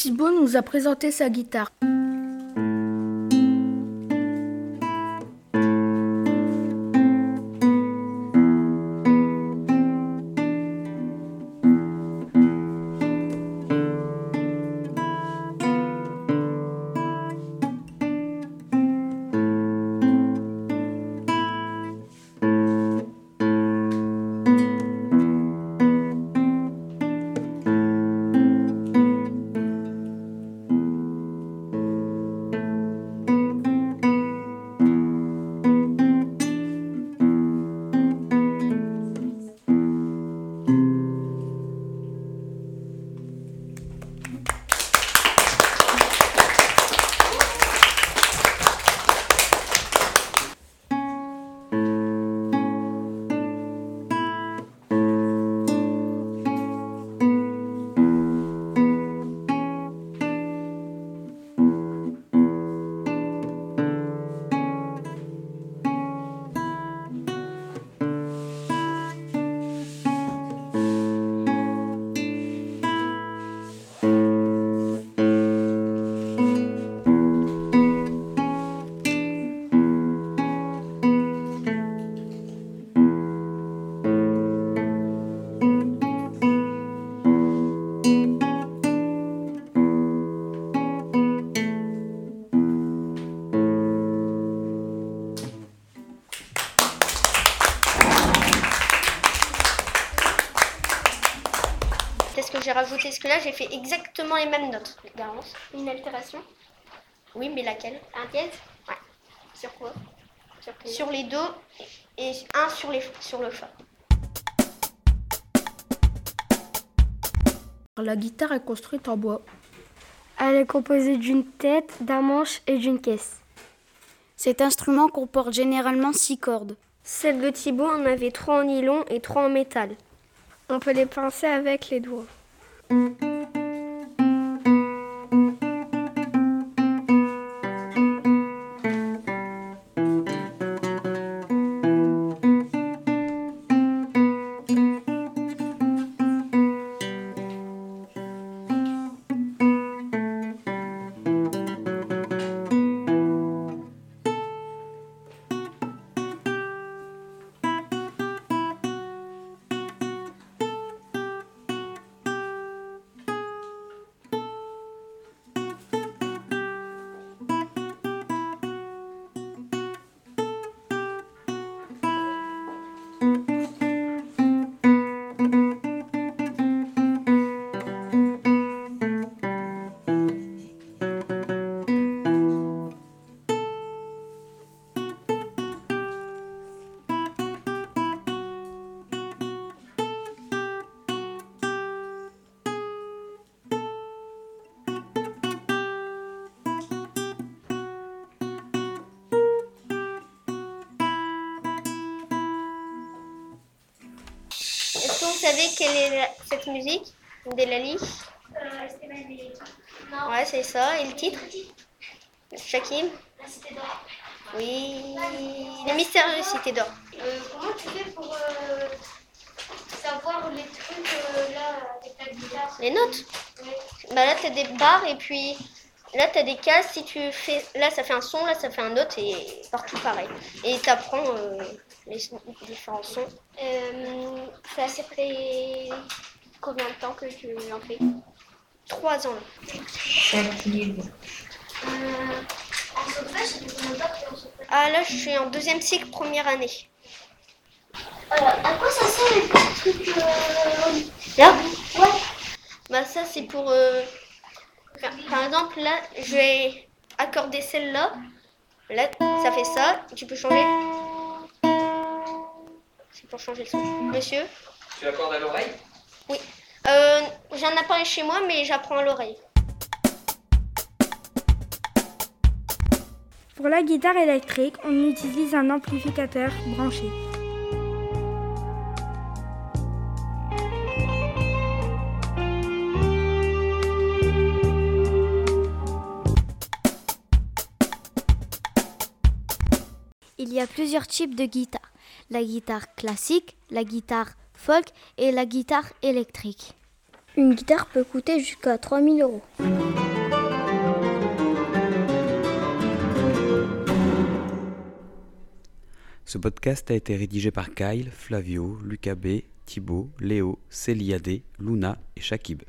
Thibaut nous a présenté sa guitare. J'ai rajouté Parce que là, j'ai fait exactement les mêmes notes. Garance. Une altération Oui, mais laquelle? Un dièse Ouais. Sur quoi? Sur, les do et un sur, les, sur le fa. La guitare est construite en bois. Elle est composée d'une tête, d'un manche et d'une caisse. Cet instrument comporte généralement six cordes. Celle de Thibaut en avait trois en nylon et trois en métal. On peut les pincer avec les doigts. Mm-hmm. Savez quelle est la- cette musique Delali Ouais, c'est ça. Et le titre Shakim Oui. Le mystère de Cité d'Or. Euh, comment tu fais pour euh, savoir les trucs euh, là avec la guitare? Les notes Bah là, t'as des barres et puis là, t'as des cases. Si tu fais. Là, ça fait un son, là, ça fait un autre et partout pareil. Et t'apprends euh, les différents sons. Euh, Ça s'est pris combien de temps que tu en fais Trois ans là. euh, En solfège, ça fait combien de temps que tu es en solfège Ah là, je suis en deuxième cycle, première année. Alors, à quoi ça sert les petits trucs euh... Là Ouais. Bah ça c'est pour... euh, par exemple là je vais accorder celle-là. Là ça fait ça. Tu peux changer. Pour changer le son. Monsieur Tu accordes à l'oreille? Euh, J'ai un appareil chez moi mais j'apprends à l'oreille. Pour la guitare électrique, on utilise un amplificateur branché. Il y a plusieurs types de guitares. La guitare classique, la guitare folk et la guitare électrique. Une guitare peut coûter jusqu'à 3000 euros. Ce podcast a été rédigé par Kyle, Flavio, Lucas B, Thibaut, Léo, Céliade, Luna et Shakib.